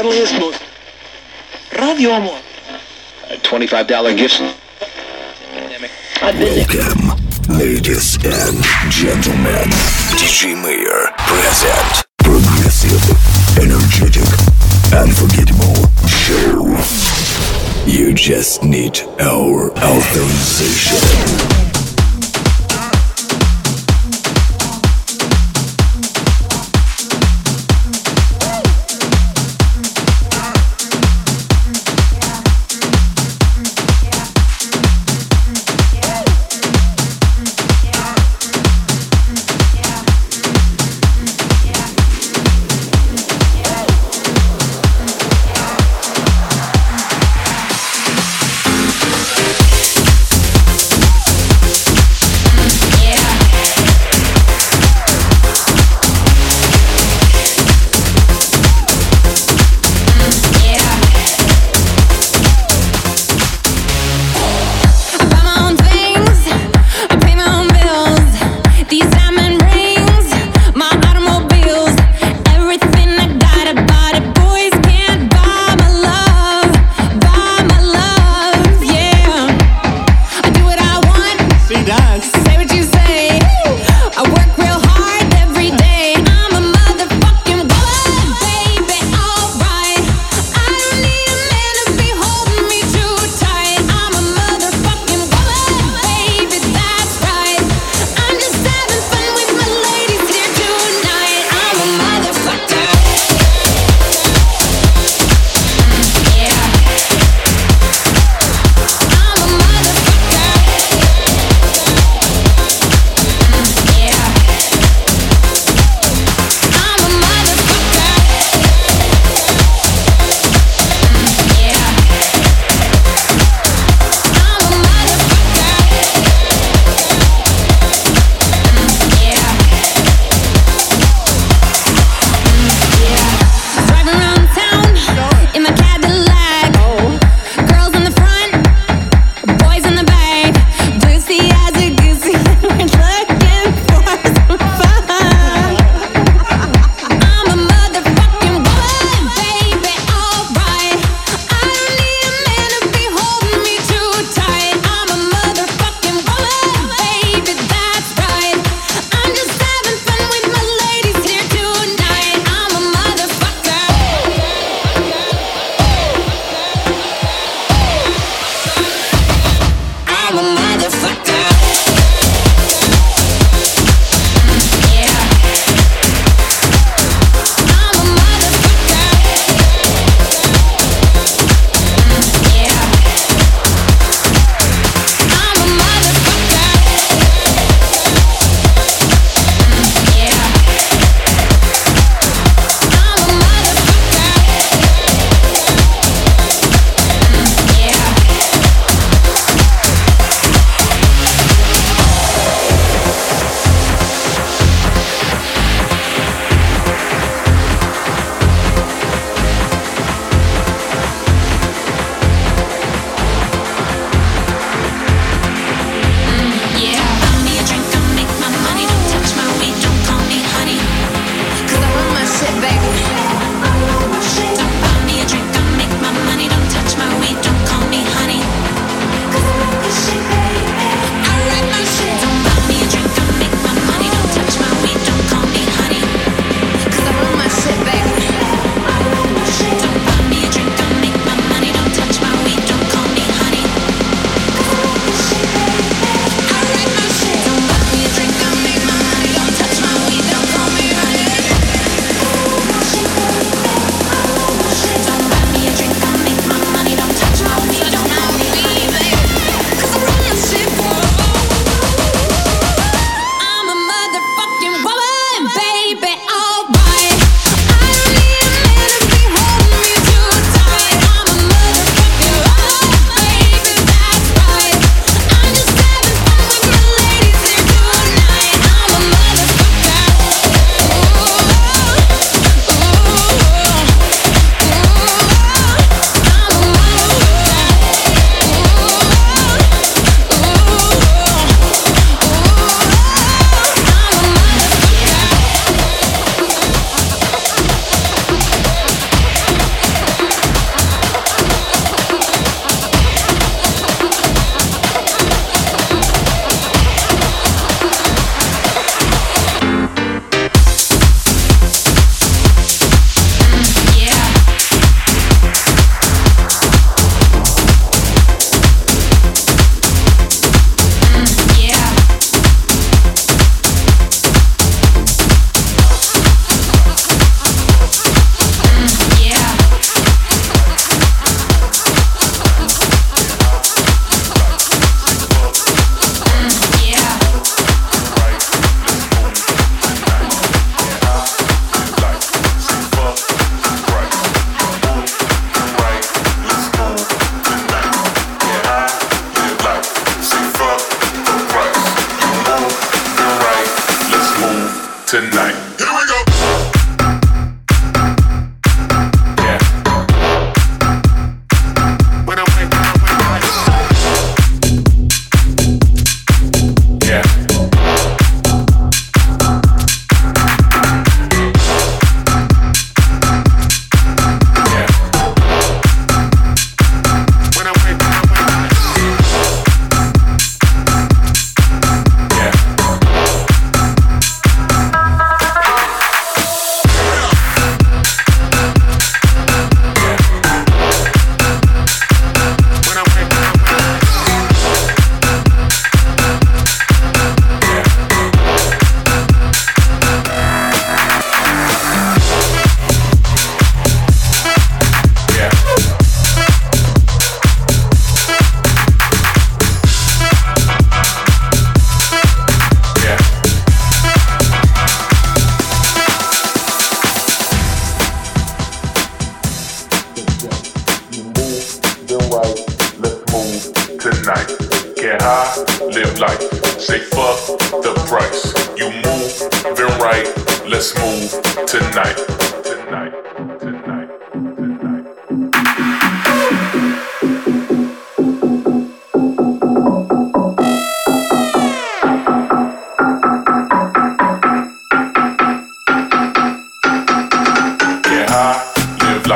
friendliest, most... Radio Amor. $25 gifts. Welcome, ladies and gentlemen. DJ Mayor present progressive, energetic, unforgettable show. You just need our authorization.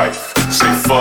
life. Say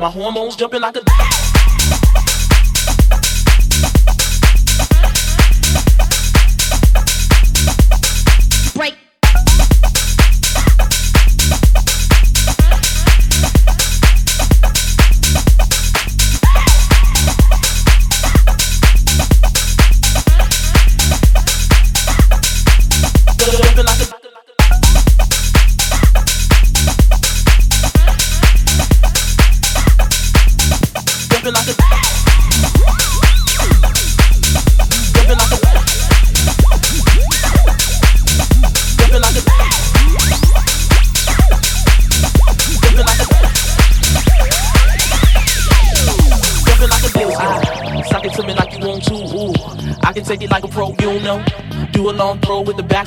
My hormones jumping like a.